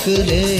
रख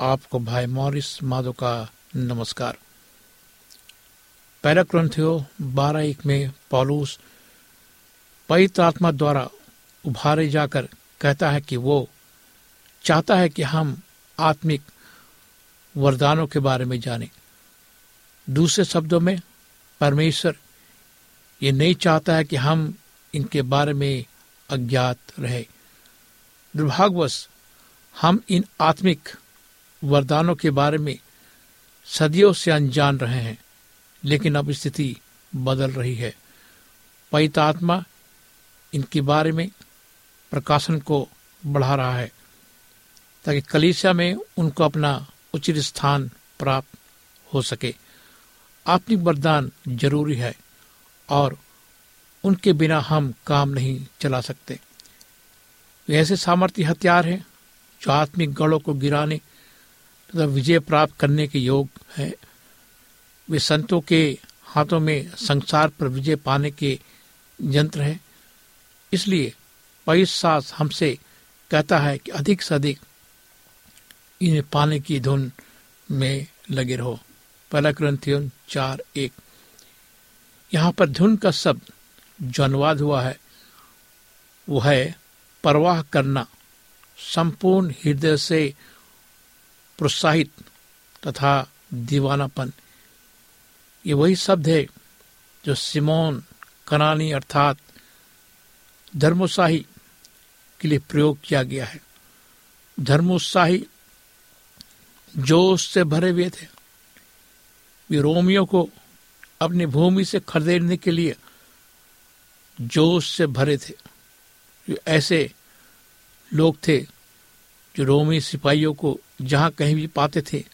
आपको भाई मॉरिस माधो का नमस्कार। पहला क्रंथियो बारह एक में पौलुस पवित्र आत्मा द्वारा उभारे जाकर कहता है कि वो चाहता है कि हम आत्मिक वरदानों के बारे में जाने। दूसरे शब्दों में, परमेश्वर, ये नहीं चाहता है कि हम इनके बारे में अज्ञात रहे। दुर्भाग्यवश, हम इन आत्मिक वरदानों के बारे में सदियों से अनजान रहे हैं, लेकिन अब स्थिति बदल रही है। पवित्र आत्मा इनके बारे में प्रकाशन को बढ़ा रहा है, ताकि कलीसिया में उनको अपना उचित स्थान प्राप्त हो सके। आत्मिक वरदान ज़रूरी है, और उनके बिना हम काम नहीं चला सकते। वे ऐसे सामर्थ्य हथियार हैं, जो आत्मिक गढ़ों को गिराने तथा विजय प्राप्त करने के योग है, वे संतों के हाथों में संसार पर विजय पाने के यंत्र हैं। इसलिए पवित्र सास हमसे कहता है कि अधिक से अधिक इन्हें पाने की धुन में लगे रहो। पहला ग्रंथियन चार एक। यहाँ पर धुन का शब्द जो अनुवाद हुआ है, वो है, परवाह करना। संपूर्ण हृदय से प्रोत्साहित तथा दीवानापन। ये वही शब्द है जो सिमोन, कनानी अर्थात धर्मोत्साही के लिए प्रयोग किया गया है। धर्मोत्साही जोश से भरे हुए थे। वे रोमियो को अपनी भूमि से खदेड़ने के लिए जोश से भरे थे। ऐसे लोग थे जो रोमी सिपाहियों को जहाँ कहीं भी पाते थे,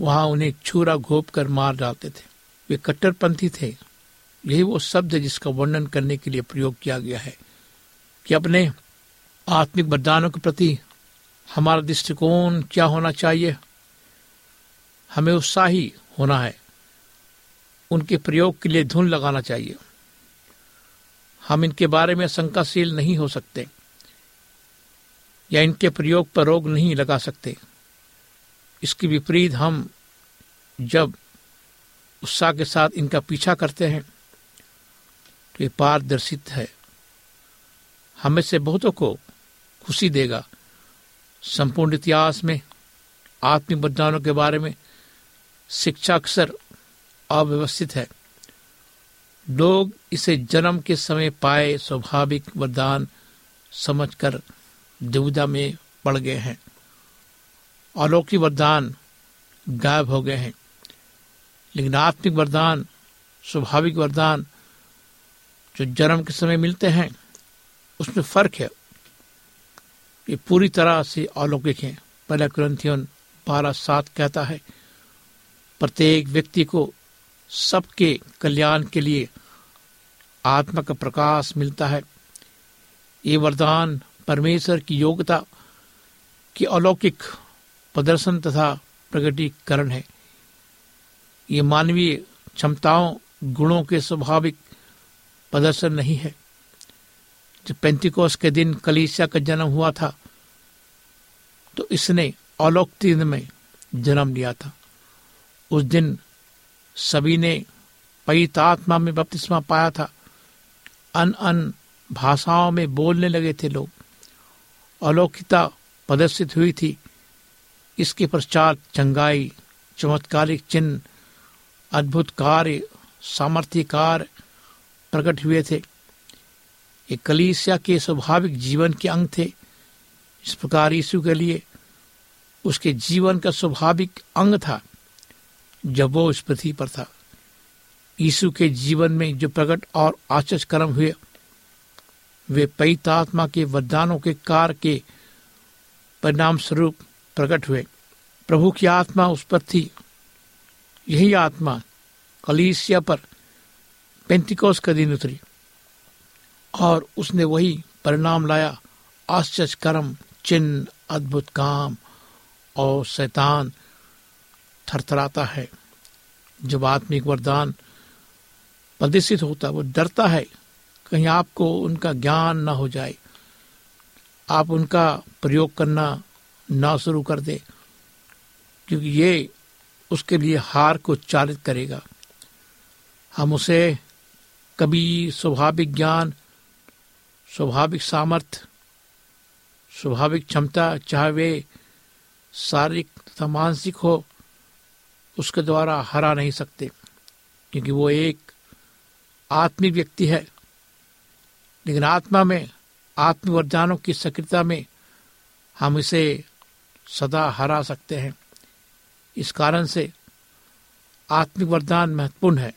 वहाँ उन्हें छुरा घोप कर मार डालते थे। वे कट्टरपंथी थे। यही वो शब्द है जिसका वर्णन करने के लिए प्रयोग किया गया है कि अपने आत्मिक वरदानों के प्रति हमारा दृष्टिकोण क्या होना चाहिए? हमें उत्साही होना है। उनके प्रयोग के लिए धुन लगाना चाहिए। हम इनके बारे में शंकाशील नहीं हो सकते। या इनके प्रयोग पर रोग नहीं लगा सकते। इसके विपरीत हम जब उत्साह के साथ इनका पीछा करते हैं तो ये पारदर्शित है। हमें से बहुतों को खुशी देगा। संपूर्ण इतिहास में आत्मिक वरदानों के बारे में शिक्षा अक्सर अव्यवस्थित है। लोग इसे जन्म के समय पाए स्वाभाविक वरदान समझकर दुविधा में पड़ गए हैं। अलौकिक वरदान गायब हो गए हैं। लेकिन आत्मिक वरदान, स्वाभाविक वरदान जो जन्म के समय मिलते हैं, उसमें फ़र्क है। ये पूरी तरह से अलौकिक है। पहला ग्रंथियन बारह सात कहता है, प्रत्येक व्यक्ति को सबके कल्याण के लिए आत्मा का प्रकाश मिलता है। ये वरदान परमेश्वर की योग्यता की अलौकिक प्रदर्शन तथा प्रगटीकरण है। ये मानवीय क्षमताओं, गुणों के स्वाभाविक प्रदर्शन नहीं है। जब पेंतिकोस के दिन कलीसिया का जन्म हुआ था तो इसने अलौकिक में जन्म लिया था। उस दिन सभी ने पवित्र आत्मा में बपतिस्मा पाया था। अन अन भाषाओं में बोलने लगे थे लोग। अलौकिकता प्रदर्शित हुई थी। इसके पश्चात चंगाई, चमत्कारिक चिन्ह, अद्भुत कार्य सामर्थ्य कार्य प्रकट हुए थे। ये कलीसिया के स्वाभाविक जीवन के अंग थे। इस प्रकार यीशु के लिए उसके जीवन का स्वाभाविक अंग था, जब वो इस पृथ्वी पर था। यीशु के जीवन में जो प्रकट और आचर्य कर्म हुए वे पवित्र आत्मा के वरदानों के कार के परिणाम स्वरूप प्रकट हुए। प्रभु की आत्मा उस पर थी। यही आत्मा कलीसिया पर पेंतिकोस का दिन उतरी और उसने वही परिणाम लाया आश्चर्य कर्म चिन्ह, अद्भुत काम और शैतान थरथराता है। जब आत्मिक वरदान प्रदर्शित होता है वो डरता है कहीं आपको उनका ज्ञान ना हो जाए, आप उनका प्रयोग करना ना शुरू कर दे, क्योंकि ये उसके लिए हार को चालित करेगा। हम उसे कभी स्वाभाविक ज्ञान, स्वाभाविक सामर्थ्य स्वाभाविक क्षमता, चाहे वे शारीरिक तथा मानसिक हो, उसके द्वारा हरा नहीं सकते, क्योंकि वो एक आत्मिक व्यक्ति है। लेकिन आत्मा में, आत्म वरदानों की सक्रियता में हम इसे सदा हरा सकते हैं। इस कारण से आत्मिक वरदान महत्वपूर्ण है।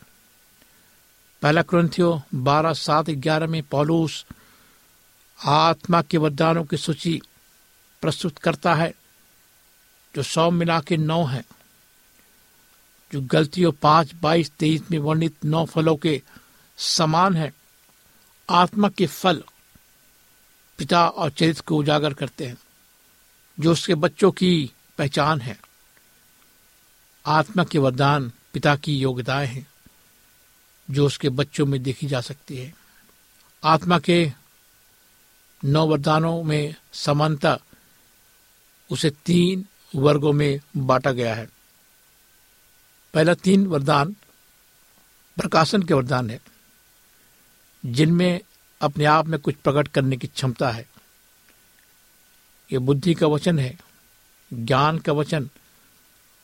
पहला क्रंथियो बारह सात ग्यारह में पौलूस आत्मा के वरदानों की सूची प्रस्तुत करता है, जो सौ मिला के नौ है। जो गलतियों पाँच, बाईस, तेईस में वर्णित नौ फलों के समान है। आत्मा के फल पिता और चरित्र को उजागर करते हैं, जो उसके बच्चों की पहचान है। आत्मा के वरदान पिता की योग्यताएँ हैं, जो उसके बच्चों में देखी जा सकती है। आत्मा के नौ वरदानों में समानता उसे तीन वर्गों में बांटा गया है। पहला तीन वरदान प्रकाशन के वरदान है। जिनमें अपने आप में कुछ प्रकट करने की क्षमता है। ये बुद्धि का वचन है, ज्ञान का वचन,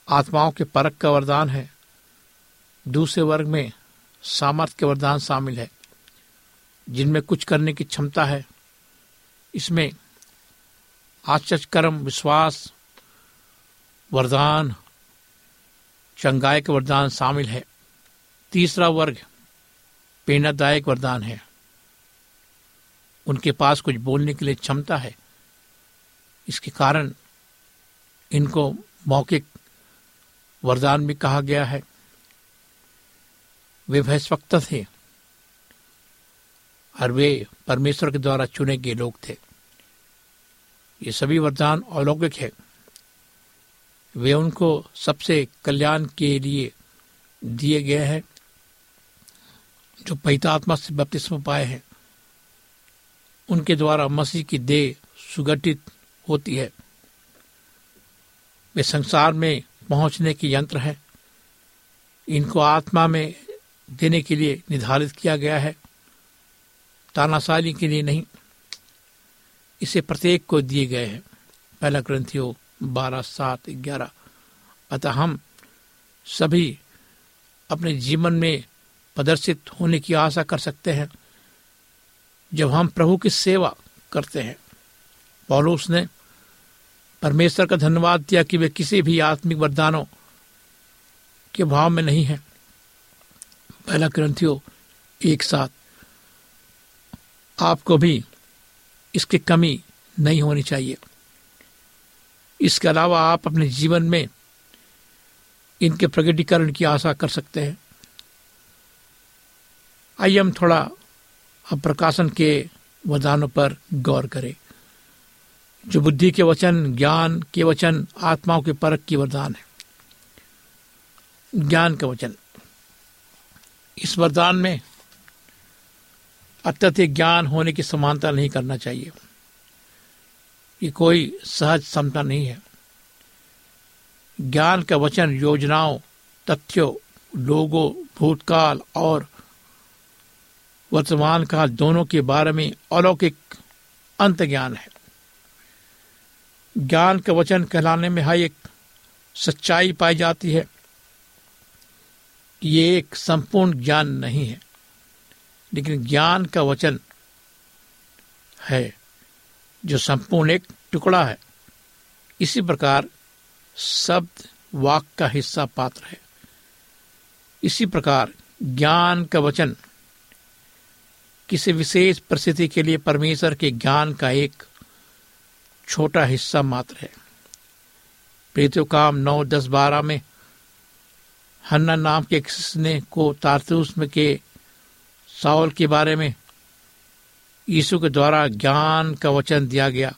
आत्माओं के परख का वरदान है। दूसरे वर्ग में सामर्थ्य के वरदान शामिल है। जिनमें कुछ करने की क्षमता है, इसमें आश्चर्य, कर्म, विश्वास, वरदान, चंगाई के वरदान शामिल है। तीसरा वर्ग प्रेरणादायक वरदान है। उनके पास कुछ बोलने के लिए क्षमता है। इसके कारण इनको मौखिक वरदान भी कहा गया है। वे भयस्वक्त थे और वे परमेश्वर के द्वारा चुने गए लोग थे। ये सभी वरदान अलौकिक है। वे उनको सबसे कल्याण के लिए दिए गए हैं। जो पैतात्मा से बपतिस्म पाए हैं, उनके द्वारा मसीह की देह सुगठित होती है। वे संसार में पहुँचने की यंत्र है। इनको आत्मा में देने के लिए निर्धारित किया गया है। तानाशाली के लिए नहीं, इसे प्रत्येक को दिए गए हैं। पहला ग्रंथियो बारह, सात, ग्यारह। अतः हम सभी अपने जीवन में प्रदर्शित होने की आशा कर सकते हैं, जब हम प्रभु की सेवा करते हैं। पौलुस ने परमेश्वर का धन्यवाद दिया कि वे किसी भी आत्मिक वरदानों के भाव में नहीं है। पहला ग्रंथियो एक साथ आपको भी इसकी कमी नहीं होनी चाहिए। इसके अलावा आप अपने जीवन में इनके प्रकटीकरण की आशा कर सकते हैं। आइए हम थोड़ा अब प्रकाशन के वरदानों पर गौर करें। जो बुद्धि के वचन, ज्ञान के वचन, आत्माओं के परख की वरदान है। ज्ञान का वचन। इस वरदान में अत्यधिक ज्ञान होने की समानता नहीं करना चाहिए। ये कोई सहज समता नहीं है। ज्ञान का वचन योजनाओं, तथ्यों, लोगों, भूतकाल और वर्तमान काल दोनों के बारे में अलौकिक अंत ज्ञान है। ज्ञान का वचन कहलाने में हाई एक सच्चाई पाई जाती है ये एक संपूर्ण ज्ञान नहीं है, लेकिन ज्ञान का वचन है जो संपूर्ण एक टुकड़ा है। इसी प्रकार शब्द वाक का हिस्सा पात्र है। इसी प्रकार ज्ञान का वचन किसी विशेष परिस्थिति के लिए परमेश्वर के ज्ञान का एक छोटा हिस्सा मात्र है। प्रीतियों काम नौ, दस, बारह में हन्ना नाम के किसने को तारतूस में के साउल के बारे में यीशु के द्वारा ज्ञान का वचन दिया गया।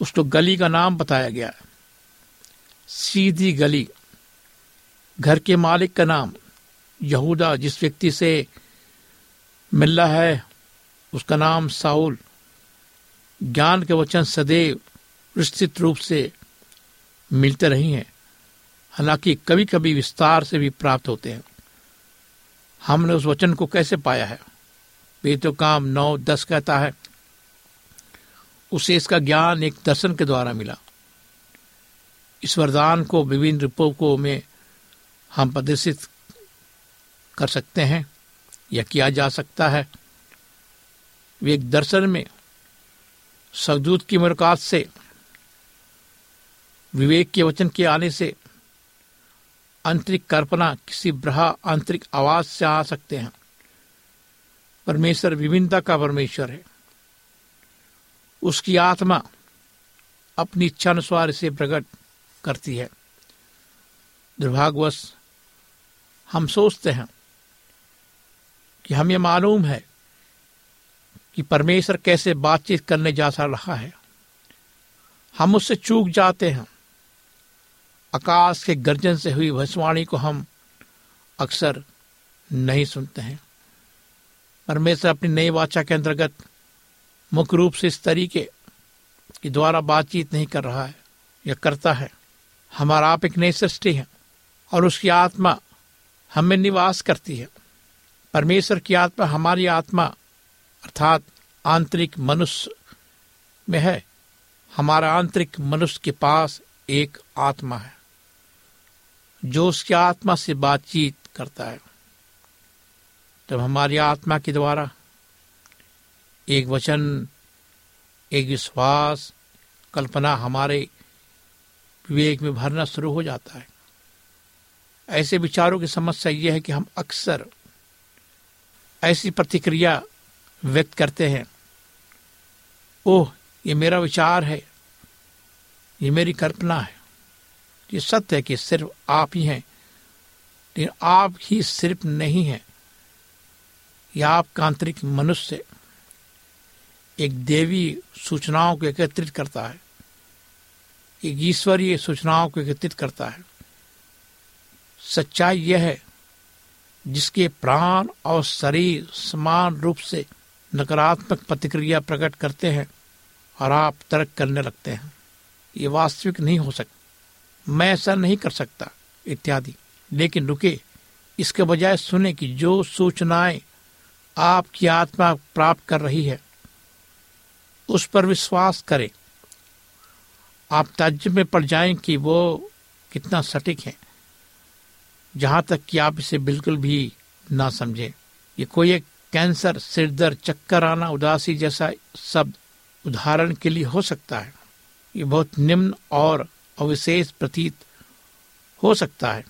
उसको गली का नाम बताया गया। सीधी गली। घर के मालिक का नाम यहूदा, जिस व्यक्ति से मिल है, उसका नाम साउल। ज्ञान के वचन सदैव विस्तृत रूप से मिलते रही हैं, हालाँकि कभी कभी विस्तार से भी प्राप्त होते हैं। हमने उस वचन को कैसे पाया है? वे तो काम नौ, दस कहता है, उसे इसका ज्ञान एक दर्शन के द्वारा मिला। इस वरदान को विभिन्न रूपों को में हम प्रदर्शित कर सकते हैं। या किया जा सकता है। वे एक दर्शन में सदूत की मुलाकात से, विवेक के वचन के आने से आंतरिक कल्पना किसी ब्रहा आंतरिक आवाज़ से आ सकते हैं। परमेश्वर विभिन्नता का परमेश्वर है। उसकी आत्मा अपनी इच्छा अनुसार इसे प्रकट करती है। दुर्भाग्यवश, हम सोचते हैं कि हमें मालूम है कि परमेश्वर कैसे बातचीत करने जा रहा है। हम उससे चूक जाते हैं। आकाश के गर्जन से हुई भविष्यवाणी को हम अक्सर नहीं सुनते हैं। परमेश्वर अपनी नई वाचा के अंतर्गत मुख्य रूप से इस तरीके के द्वारा बातचीत नहीं कर रहा है या करता है। हमारा आप एक नई सृष्टि है और उसकी आत्मा हमें निवास करती है। परमेश्वर की आत्मा हमारी आत्मा, अर्थात आंतरिक मनुष्य में है, हमारा आंतरिक मनुष्य के पास एक आत्मा है, जो उसकी आत्मा से बातचीत करता है। तब हमारी आत्मा के द्वारा एक वचन, एक विश्वास, कल्पना हमारे विवेक में भरना शुरू हो जाता है। ऐसे विचारों की समस्या यह है कि हम अक्सर ऐसी प्रतिक्रिया व्यक्त करते हैं, ओह, ये मेरा विचार है, ये मेरी कल्पना है। ये सत्य है कि सिर्फ़ आप ही हैं, लेकिन आप ही सिर्फ़ नहीं है। यह आपका आंतरिक मनुष्य, एक देवी सूचनाओं को एकत्रित करता है, एक ईश्वरीय सूचनाओं को एकत्रित करता है। सच्चाई यह है जिसके प्राण और शरीर समान रूप से नकारात्मक प्रतिक्रिया प्रकट करते हैं और आप तर्क करने लगते हैं। ये वास्तविक नहीं हो सकता। मैं ऐसा नहीं कर सकता, इत्यादि। लेकिन रुके, इसके बजाय सुने कि जो सूचनाएँ आपकी आत्मा प्राप्त कर रही है, उस पर विश्वास करें। आप ताज्जुब में पड़ जाएँ कि वो कितना सटीक है। जहाँ तक कि आप इसे बिल्कुल भी ना समझें। ये कोई एक कैंसर सिर दर्द चक्कर आना उदासी जैसा शब्द उदाहरण के लिए हो सकता है। ये बहुत निम्न और अविशेष प्रतीत हो सकता है।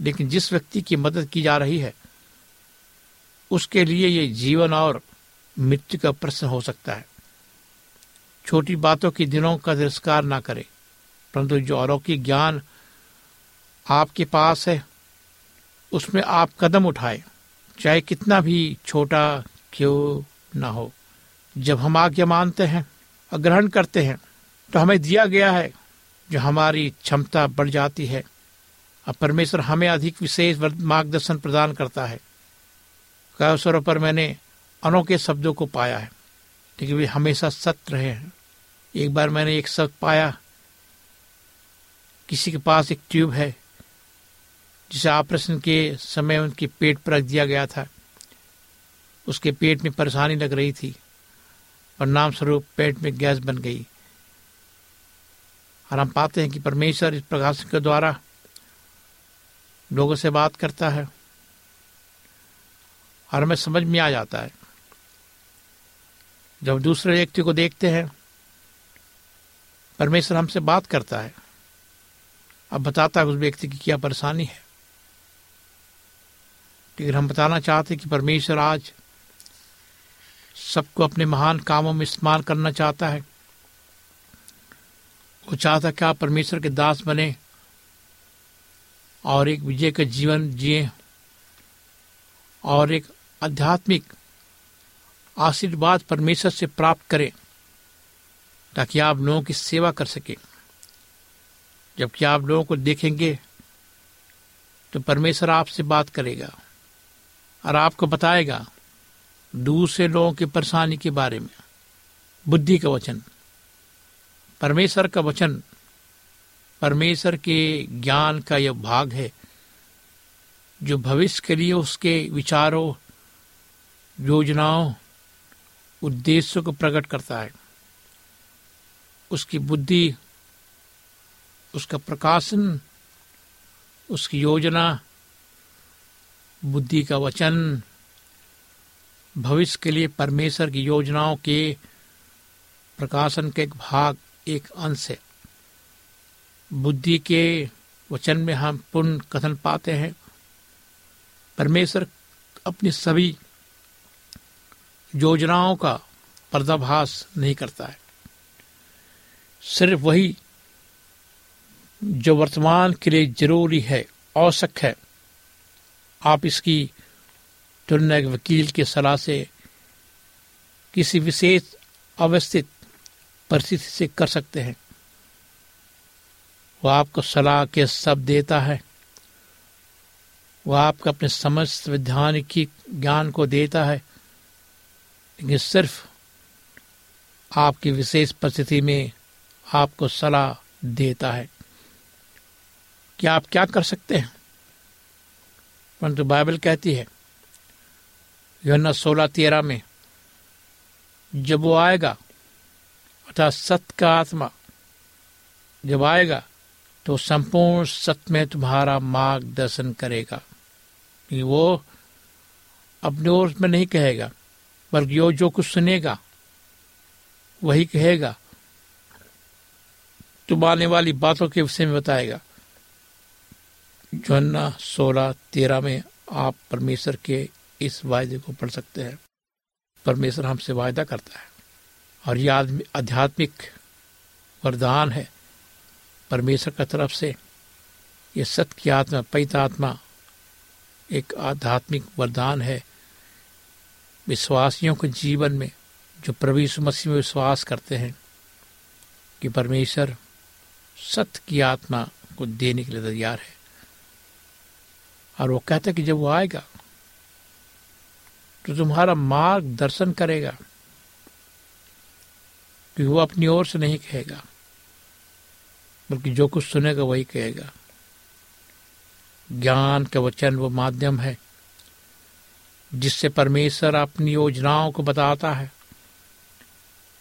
लेकिन जिस व्यक्ति की मदद की जा रही है, उसके लिए ये जीवन और मृत्यु का प्रश्न हो सकता है। छोटी बातों के दिनों का तिरस्कार ना करें, परंतु जो अलौकिक ज्ञान आपके पास है उसमें आप कदम उठाए, चाहे कितना भी छोटा क्यों ना हो। जब हम आज्ञा मानते हैं और ग्रहण करते हैं तो हमें दिया गया है, जो हमारी क्षमता बढ़ जाती है। अब परमेश्वर हमें अधिक विशेष मार्गदर्शन प्रदान करता है। कई अवसरों पर मैंने अनोखे शब्दों को पाया है, लेकिन वे हमेशा सत्य रहे हैं। एक बार मैंने एक शब्द पाया, किसी के पास एक ट्यूब है जिसे ऑपरेशन के समय उनके पेट पर रख दिया गया था, उसके पेट में परेशानी लग रही थी और नाम स्वरूप पेट में गैस बन गई। और हम पाते हैं कि परमेश्वर इस प्रकाशन के द्वारा लोगों से बात करता है और हमें समझ में आ जाता है। जब दूसरे व्यक्ति को देखते हैं, परमेश्वर हमसे बात करता है, अब बताता है उस व्यक्ति की क्या परेशानी है। लेकिन हम बताना चाहते कि परमेश्वर आज सबको अपने महान कामों में इस्तेमाल करना चाहता है, वो चाहता कि आप परमेश्वर के दास बने और एक विजय का जीवन जिए और एक आध्यात्मिक आशीर्वाद परमेश्वर से प्राप्त करें, ताकि आप लोगों की सेवा कर सके। जबकि आप लोगों को देखेंगे तो परमेश्वर आपसे बात करेगा। और आपको बताएगा दूसरे लोगों की परेशानी के बारे में। बुद्धि का वचन। परमेश्वर का वचन, परमेश्वर के ज्ञान का यह भाग है, जो भविष्य के लिए उसके विचारों, योजनाओं, उद्देश्यों को प्रकट करता है। उसकी बुद्धि, उसका प्रकाशन, उसकी योजना बुद्धि का वचन, भविष्य के लिए परमेश्वर की योजनाओं के प्रकाशन के एक भाग, एक अंश है। बुद्धि के वचन में हम पुण्य कथन पाते हैं। परमेश्वर अपनी सभी योजनाओं का पर्दाभास नहीं करता है। सिर्फ़ वही जो वर्तमान के लिए ज़रूरी है, आवश्यक है आप इसकी तुलना एक वकील की सलाह से किसी विशेष अवस्थित परिस्थिति से कर सकते हैं। वो आपको सलाह के सब देता है। वो आपको अपने समस्त वैधानिक ज्ञान को देता है। लेकिन सिर्फ़ आपकी विशेष परिस्थिति में आपको सलाह देता है। कि आप क्या कर सकते हैं? परंतु बाइबल कहती है योना सोलह तेरह में, जब वो आएगा, अर्थात सत्य का आत्मा, जब आएगा तो संपूर्ण सत्य में तुम्हारा मार्गदर्शन करेगा। वो अपने ओर में नहीं कहेगा, बल्कि वो जो कुछ सुनेगा, वही कहेगा। तुम आने वाली बातों के विषय में बताएगा। जोन्ना सोलह तेरह में आप परमेश्वर के इस वायदे को पढ़ सकते हैं। परमेश्वर हमसे वायदा करता है। और यह आध्यात्मिक वरदान है परमेश्वर की तरफ़ से। ये सत्य की आत्मा पैत आत्मा एक आध्यात्मिक वरदान है। विश्वासियों के जीवन में जो प्रभु मसीह में विश्वास करते हैं कि परमेश्वर सत्य की आत्मा को देने के लिए तैयार है। और वो कहता है कि जब वो आएगा तो तुम्हारा मार्ग दर्शन करेगा, कि वो अपनी ओर से नहीं कहेगा, बल्कि जो कुछ सुनेगा वही कहेगा। ज्ञान का वचन वो माध्यम है, जिससे परमेश्वर अपनी योजनाओं को बताता है।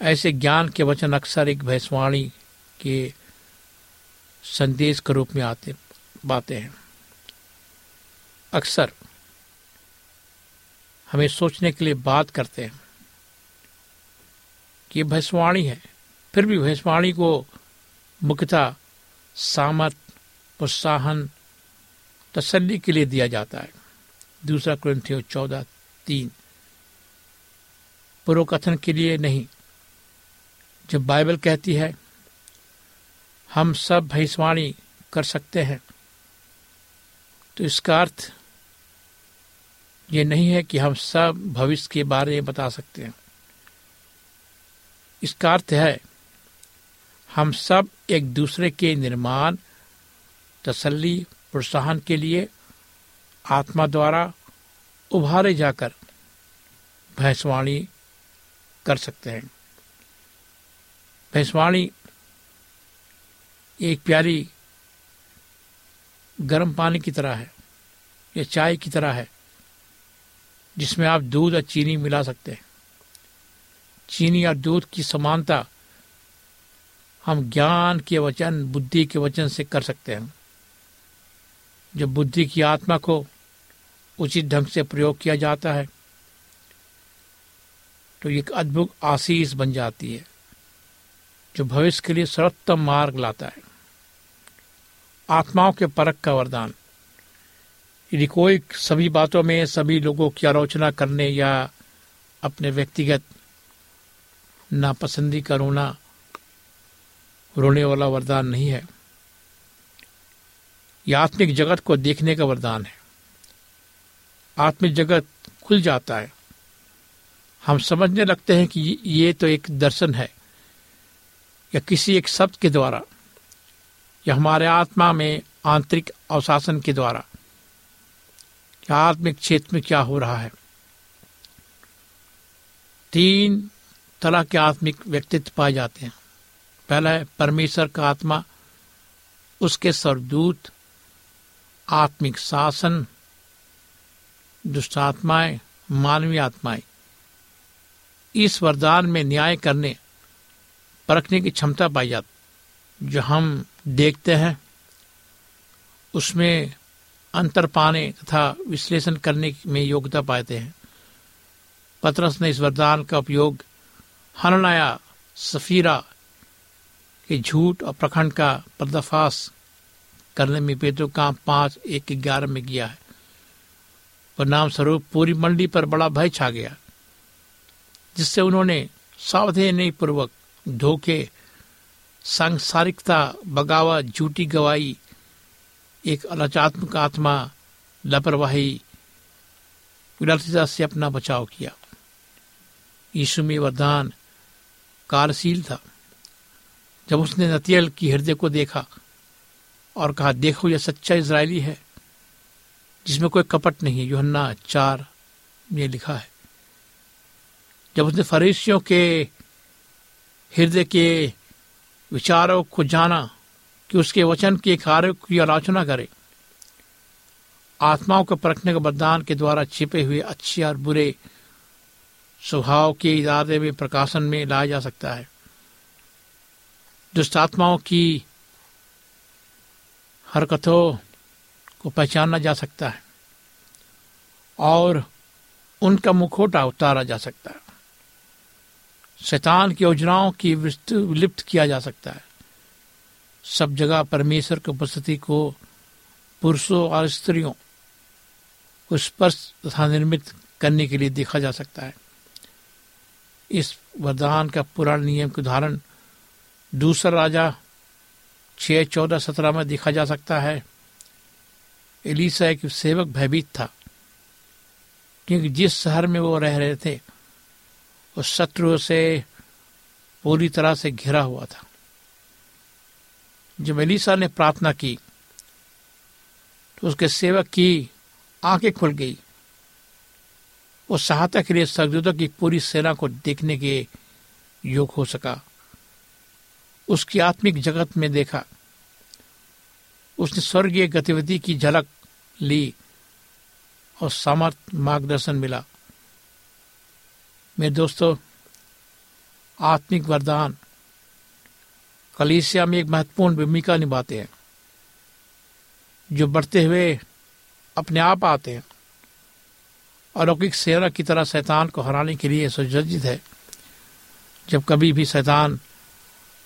ऐसे ज्ञान के वचन अक्सर एक भैंसवाणी के संदेश के रूप में आते, बातें हैं। अक्सर हमें सोचने के लिए बात करते हैं कि भैंसवाणी है। फिर भी भैंसवाणी को मुख्यतः सामत प्रोत्साहन, तसल्ली के लिए दिया जाता है। दूसरा क्रंथियो चौदह, तीन। पुरोकथन के लिए नहीं। जब बाइबल कहती है, हम सब भविष्यवाणी कर सकते हैं तो इसका अर्थ ये नहीं है कि हम सब भविष्य के बारे में बता सकते हैं। इसका अर्थ है, हम सब एक दूसरे के निर्माण, तसल्ली, प्रोत्साहन के लिए आत्मा द्वारा उभारे जाकर भैंसवाणी कर सकते हैं। भैंसवाणी एक प्यारी गर्म पानी की तरह है, या चाय की तरह है। जिसमें आप दूध और चीनी मिला सकते हैं। चीनी और दूध की समानता हम ज्ञान के वचन, बुद्धि के वचन से कर सकते हैं। जब बुद्धि की आत्मा को उचित ढंग से प्रयोग किया जाता है तो एक अद्भुत आशीष बन जाती है, जो भविष्य के लिए सर्वोत्तम मार्ग लाता है। आत्माओं के परख का वरदान। यदि कोई सभी बातों में सभी लोगों की आलोचना करने या अपने व्यक्तिगत नापसंदी का रोना, रोने वाला वरदान नहीं है। यह आत्मिक जगत को देखने का वरदान है। आत्मिक जगत खुल जाता है। हम समझने लगते हैं कि ये तो एक दर्शन है, या किसी एक शब्द के द्वारा, या हमारे आत्मा में आंतरिक अवशासन के द्वारा। आत्मिक क्षेत्र में क्या हो रहा है? तीन तरह के आत्मिक व्यक्तित्व पाए जाते हैं। पहला है परमेश्वर का आत्मा, उसके सरदूत आत्मिक शासन, दुष्टात्माएँ, मानवीय आत्माएँ। इस वरदान में न्याय करने, परखने की क्षमता पाई जाती, जो हम देखते हैं, उसमें अंतर पाने तथा विश्लेषण करने में योग्यता पाते हैं। पतरस ने इस वरदान का उपयोग हननाया, सफीरा के झूठ और प्रखंड का पर्दाफाश करने में पेटो काम पाँच एक ग्यारह में किया है। परिणाम स्वरूप पूरी मंडी पर बड़ा भय छा गया, जिससे उन्होंने सावधानी पूर्वक धोखे, सांसारिकता बगावा झूठी गवाही एक अलचात्मक आत्मा लापरवाही विलासिता से अपना बचाव किया। यीशु में वरदान कारशील था। जब उसने नतियल की हृदय को देखा और कहा, देखो, यह सच्चा इसराइली है, जिसमें कोई कपट नहीं है। योहन्ना चार में लिखा है। जब उसने फरीसियों के हृदय के विचारों को जाना कि उसके वचन के कार्य की आलोचना करे। आत्माओं को परखने के बददान के द्वारा छिपे हुए अच्छे और बुरे स्वभाव के इरादे में, प्रकाशन में लाया जा सकता है। दुष्ट आत्माओं की हरकतों को पहचाना जा सकता है और उनका मुखोटा उतारा जा सकता है। शैतान की योजनाओं की विलिप्त किया जा सकता है। सब जगह परमेश्वर की उपस्थिति को पुरुषों और स्त्रियों को स्पर्श तथा निर्मित करने के लिए देखा जा सकता है। इस वरदान का पुराण नियम के उदाहरण दूसरा राजा छः चौदह सत्रह में देखा जा सकता है। एलिसा एक सेवक भयभीत था, क्योंकि जिस शहर में वो रह रहे थे उस शत्रु से पूरी तरह से घिरा हुआ था। जब एलिसा ने प्रार्थना की तो उसके सेवक की आँखें खुल गई। वो सहायता के लिए सरदूतों की पूरी सेना को देखने के योग हो सका। उसकी आत्मिक जगत में देखा। उसने स्वर्गीय गतिविधि की झलक ली और सामर्थ मार्गदर्शन मिला। मेरे दोस्तों, आत्मिक वरदान कलीसिया में एक महत्वपूर्ण भूमिका निभाते हैं, जो बढ़ते हुए अपने आप आते हैं अलौकिक सेना की तरह शैतान को हराने के लिए सुसज्जित है। जब कभी भी शैतान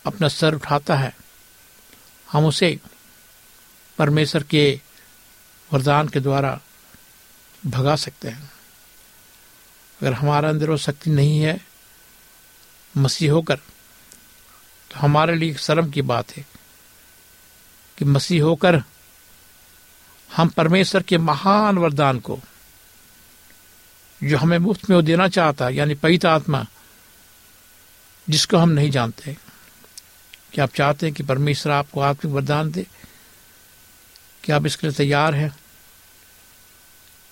अपना सर उठाता है, हम उसे परमेश्वर के वरदान के द्वारा भगा सकते हैं। अगर हमारा अंदर वो शक्ति नहीं है, मसीह होकर तो हमारे लिए शर्म की बात है कि मसीह होकर हम परमेश्वर के महान वरदान को, जो हमें मुफ़्त में वो देना चाहता है यानी पवित्र आत्मा, जिसको हम नहीं जानते। कि आप चाहते हैं कि परमेश्वर आपको आत्मिक वरदान दे? क्या आप इसके लिए तैयार हैं?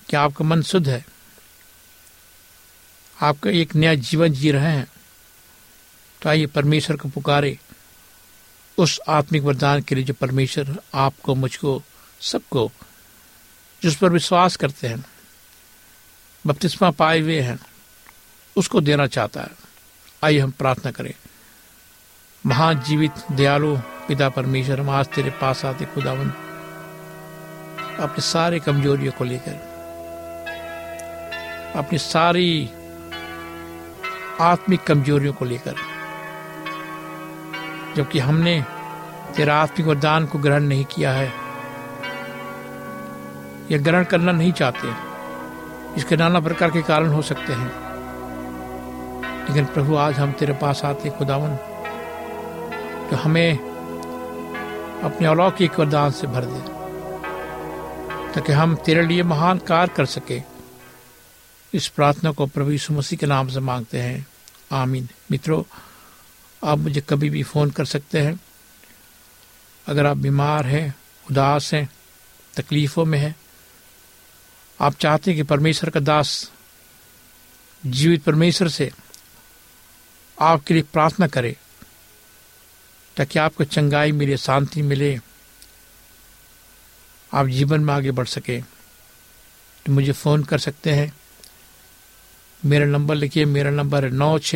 क्या आपका मन शुद्ध है? आपका एक नया जीवन जी रहे हैं? तो आइए परमेश्वर को पुकारे उस आत्मिक वरदान के लिए जो परमेश्वर आपको, मुझको, सबको, जिस पर विश्वास करते हैं, बपतिस्मा पाए हुए हैं, उसको देना चाहता है। आइए हम प्रार्थना करें। महान जीवित, दयालु पिता परमेश्वर, हम आज तेरे पास आते खुदावन। अपने सारे कमजोरियों को लेकर, अपनी सारी आत्मिक कमजोरियों को लेकर जबकि हमने तेरा आत्मिक वरदान को ग्रहण नहीं किया है। या ग्रहण करना नहीं चाहते। इसके नाना प्रकार के कारण हो सकते हैं। लेकिन प्रभु, आज हम तेरे पास आते खुदावन तो हमें अपने अलौकिक वरदान से भर दे, ताकि हम तेरे लिए महान कार्य कर सके। इस प्रार्थना को प्रभु यीशु मसीह के नाम से मांगते हैं। आमीन। मित्रों आप मुझे कभी भी फ़ोन कर सकते हैं। अगर आप बीमार हैं, उदास हैं, तकलीफ़ों में हैं, आप चाहते हैं कि परमेश्वर का दास, जीवित परमेश्वर से आपके लिए प्रार्थना करे, ताकि आपको चंगाई मिले, शांति मिले, आप जीवन में आगे बढ़ सके। तो मुझे फ़ोन कर सकते हैं। मेरा नंबर लिखिए, मेरा नंबर है नौ छ